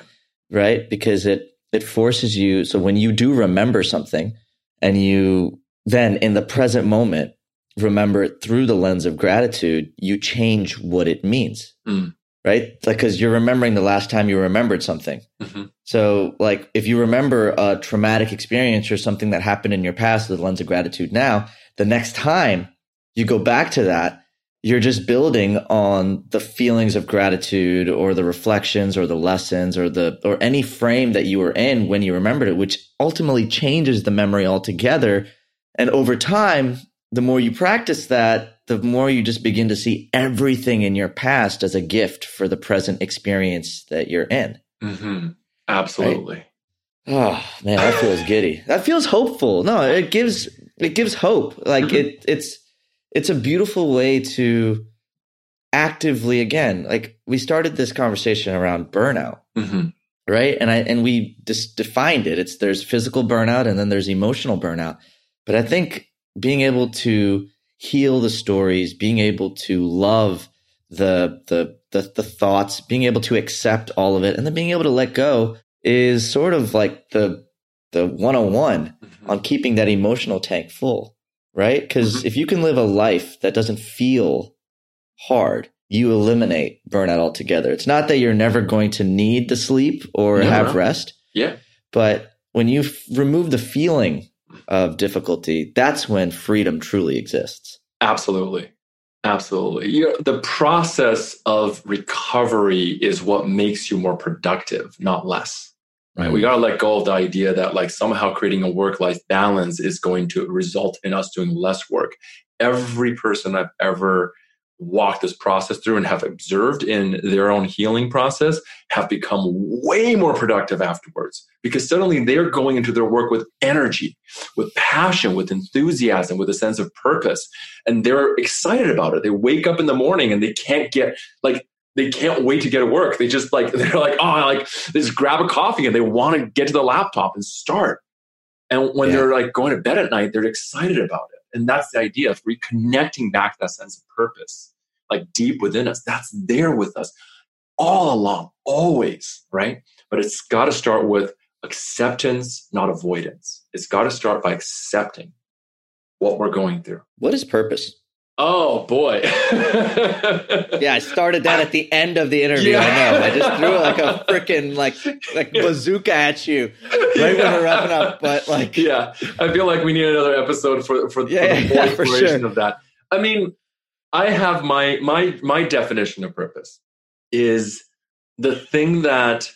right? Because it it forces you. So when you do remember something, and you then in the present moment remember it through the lens of gratitude, you change what it means. Mm. right? Like, because you're remembering the last time you remembered something. Mm-hmm. So, like, if you remember a traumatic experience or something that happened in your past with the lens of gratitude now, the next time you go back to that, you're just building on the feelings of gratitude or the reflections or the lessons or the or any frame that you were in when you remembered it which ultimately changes the memory altogether. And over time the more you practice that the more you just begin to see everything in your past as a gift for the present experience that you're in. Mm-hmm. Absolutely. oh man that feels giddy. That feels hopeful. No it gives it gives hope like Mhm. it it's it's a beautiful way to actively again like we started this conversation around burnout Mm-hmm. right and i and we just defined it it's there's physical burnout and then there's emotional burnout but i think being able to heal the stories being able to love the the the, the thoughts being able to accept all of it and then being able to let go is sort of like the the 101 Mm-hmm. on keeping that emotional tank full, right? Because Mhm. if you can live a life that doesn't feel hard, you eliminate burnout altogether. It's not that you're never going to need the sleep or No, have no. rest, Yeah. but when you f- remove the feeling of difficulty, that's when freedom truly exists. Absolutely. Absolutely. You know, the process of recovery is what makes you more productive, not less. Right. We got to let go of the idea that like somehow creating a work life balance is going to result in us doing less work. Every person I've ever walked this process through and have observed in their own healing process have become way more productive afterwards because suddenly they're going into their work with energy, with passion, with enthusiasm, with a sense of purpose. And they're excited about it. They wake up in the morning and they can't get like, they can't wait to get to work. They just like, they're like, oh, like, they just grab a coffee and they want to get to the laptop and start. And when Yeah. they're like going to bed at night, they're excited about it. And that's the idea of reconnecting back to that sense of purpose, like deep within us. That's there with us all along, always, right? But it's got to start with acceptance, not avoidance. It's got to start by accepting what we're going through. What is purpose? Oh boy. Yeah, I started that at the end of the interview. Yeah. I know. I just threw like a freaking like like bazooka at you right when we're wrapping up. But like, yeah, I feel like we need another episode for for, Yeah, for the yeah, full for exploration sure. of that. I mean, I have my my my definition of purpose is the thing that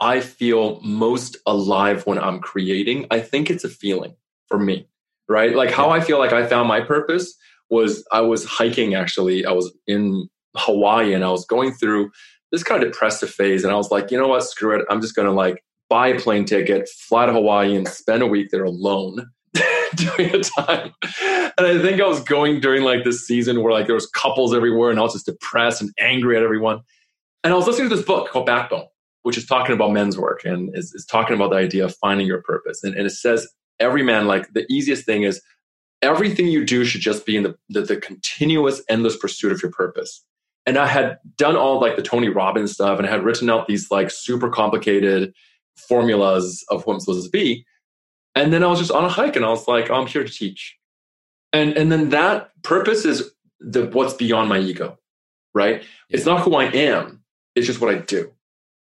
I feel most alive when I'm creating. I think it's a feeling for me, right? Like how I feel like I found my purpose was I was hiking actually. I was in Hawaii and I was going through this kind of depressive phase and I was like, you know what, screw it. I'm just going to like buy a plane ticket, fly to Hawaii and spend a week there alone during the time. And I think I was going during like this season where like there was couples everywhere and I was just depressed and angry at everyone. And I was listening to this book called Backbone, which is talking about men's work and is, is talking about the idea of finding your purpose. And, and it says every man, like the easiest thing is everything you do should just be in the, the, the continuous, endless pursuit of your purpose. And I had done all like the Tony Robbins stuff and I had written out these like super complicated formulas of who I'm supposed to be. And then I was just on a hike and I was like, oh, I'm here to teach. And and then that purpose is the what's beyond my ego, right? It's not who I am, it's just what I do.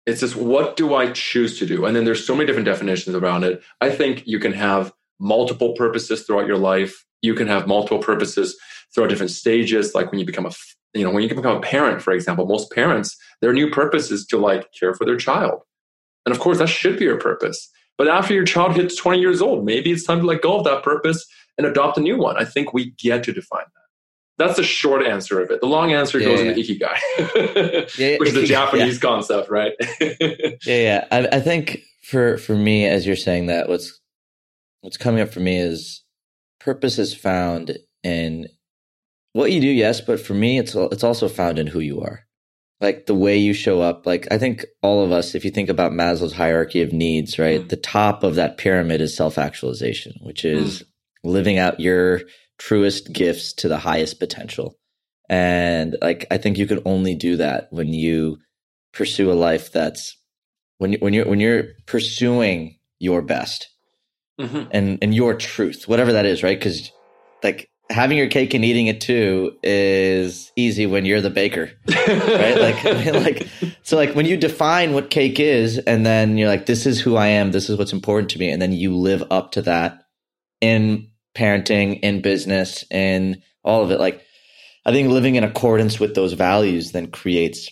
It's just what do I choose to do? And then there's so many different definitions around it. I think you can have multiple purposes throughout your life. You can have multiple purposes throughout different stages, like when you become a you know, when you can become a parent, for example, most parents, their new purpose is to like care for their child. And of course, that should be your purpose. But after your child hits 20 years old, maybe it's time to let go of that purpose and adopt a new one. I think we get to define that. That's the short answer of it. The long answer Yeah, goes yeah. into ikigai, Yeah, which is a ikigai, Japanese concept, right? yeah, yeah. I, I think for for me, as you're saying that, what's what's coming up for me is purpose is found in what you do, yes, but for me, it's it's also found in who you are, like the way you show up. Like I think all of us, if you think about Maslow's hierarchy of needs, right, Mm. the top of that pyramid is self actualization, which is living out your truest gifts to the highest potential. And like I think you can only do that when you pursue a life that's when you, when you're when you're pursuing your best Mhm. and and your truth, whatever that is, right? Because like having your cake and eating it too is easy when you're the baker, right? like, I mean, like, so like when you define what cake is, and then you're like, this is who I am, this is what's important to me, and then you live up to that in parenting, in business, in all of it. Like, I think living in accordance with those values then creates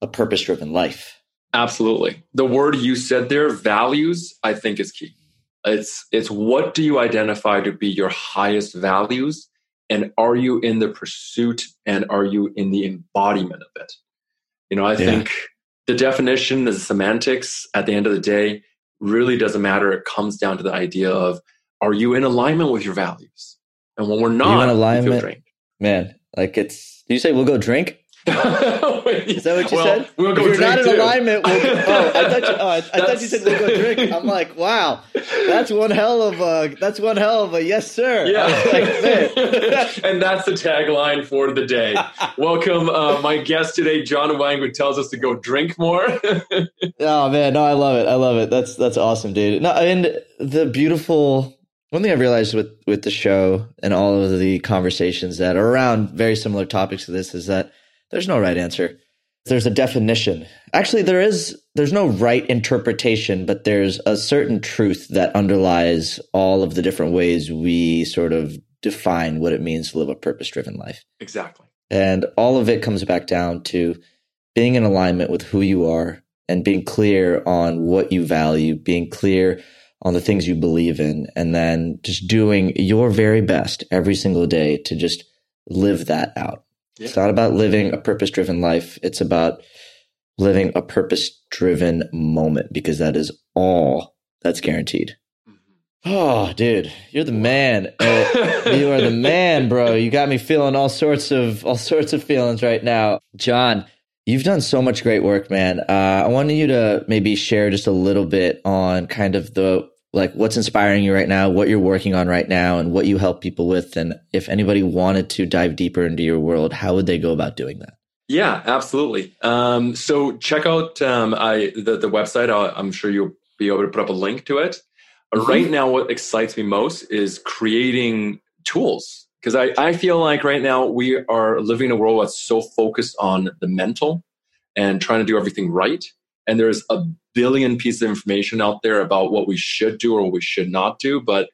a purpose driven life. Absolutely. The word you said there, values, I think is key. It's it's what do you identify to be your highest values and are you in the pursuit and are you in the embodiment of it? You know, I yeah. think the definition, the semantics at the end of the day really doesn't matter. It comes down to the idea of are you in alignment with your values? And when we're not, in alignment, man, like it's. Do you say we'll go drink? Is that what you well, said? We'll if you're not in alignment, we'll, oh, I thought you, oh, I, I thought you said we'll go drink. I'm like, wow, that's one hell of a that's one hell of a yes, sir. Yeah, like, and that's the tagline for the day. Welcome, uh, my guest today, John Wang, who tells us to go drink more. oh man, no, I love it. I love it. That's that's awesome, dude. No, and the beautiful one thing I've realized with with the show and all of the conversations that are around very similar topics to this is that there's no right answer. There's a definition. Actually, there is there's no right interpretation, but there's a certain truth that underlies all of the different ways we sort of define what it means to live a purpose-driven life. Exactly. And all of it comes back down to being in alignment with who you are and being clear on what you value, being clear on the things you believe in, and then just doing your very best every single day to just live that out. Yeah. It's not about living a purpose driven life. It's about living a purpose driven moment because that is all that's guaranteed. Oh, dude, you're the man. Uh, you are the man, bro. You got me feeling all sorts of all sorts of feelings right now, John. You've done so much great work, man. Uh, I wanted you to maybe share just a little bit on kind of the like what's inspiring you right now, what you're working on right now, and what you help people with. And if anybody wanted to dive deeper into your world, how would they go about doing that? Yeah, absolutely. Um, so check out um, I, the, the website. i am sure you'll be able to put up a link to it. Mm-hmm. Right now, what excites me most is creating tools because I, I feel like right now we are living in a world that's so focused on the mental and trying to do everything right. And there's a billion pieces of information out there about what we should do or what we should not do. But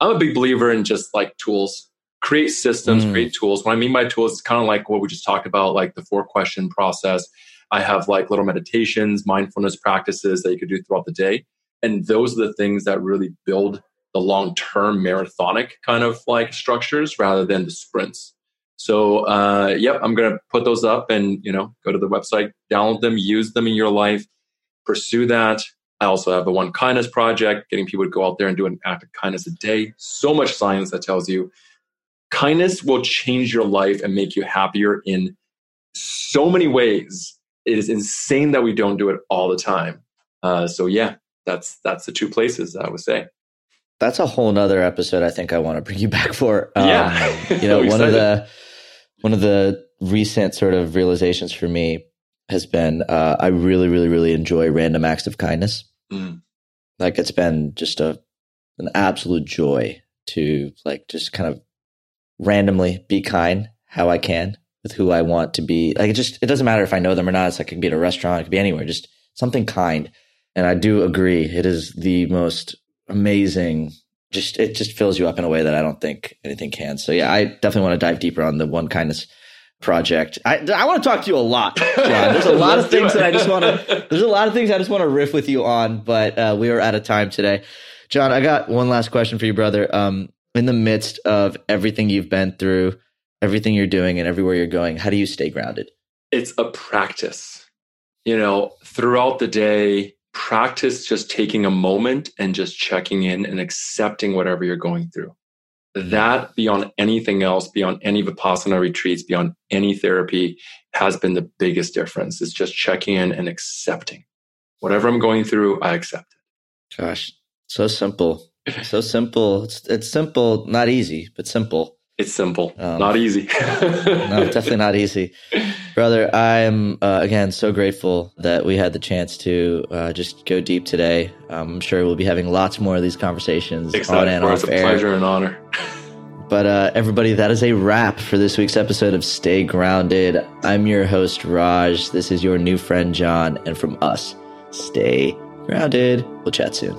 I'm a big believer in just like tools, create systems, mm. create tools. What I mean by tools is kind of like what we just talked about, like the four question process. I have like little meditations, mindfulness practices that you could do throughout the day. And those are the things that really build the long term marathonic kind of like structures rather than the sprints. So, uh, yep, I'm going to put those up and, you know, go to the website, download them, use them in your life pursue that. I also have the One Kindness Project, getting people to go out there and do an act of kindness a day. So much science that tells you kindness will change your life and make you happier in so many ways. It is insane that we don't do it all the time. Uh, so yeah, that's that's the two places I would say. That's a whole nother episode. I think I want to bring you back for. Um, yeah, you know, one of the one of the recent sort of realizations for me has been uh, I really, really, really enjoy random acts of kindness. Mm. Like it's been just a an absolute joy to like just kind of randomly be kind how I can with who I want to be. Like it just it doesn't matter if I know them or not. It's like it could be at a restaurant, it could be anywhere, just something kind. And I do agree, it is the most amazing. Just it just fills you up in a way that I don't think anything can. So yeah, I definitely want to dive deeper on the one kindness project. I, I want to talk to you a lot, John. There's a lot of things that I just want to. There's a lot of things I just want to riff with you on, but uh, we are out of time today. John, I got one last question for you, brother. Um, in the midst of everything you've been through, everything you're doing, and everywhere you're going, how do you stay grounded? It's a practice. You know, throughout the day, practice just taking a moment and just checking in and accepting whatever you're going through that beyond anything else, beyond any Vipassana retreats, beyond any therapy, has been the biggest difference. It's just checking in and accepting. Whatever I'm going through, I accept it. Gosh, so simple. So simple. It's, it's simple, not easy, but simple. It's simple, um, not easy. no, definitely not easy. Brother, I'm uh, again so grateful that we had the chance to uh, just go deep today. Um, I'm sure we'll be having lots more of these conversations on and off it's a air. pleasure and honor. But uh, everybody, that is a wrap for this week's episode of Stay Grounded. I'm your host, Raj. This is your new friend, John. And from us, stay grounded. We'll chat soon.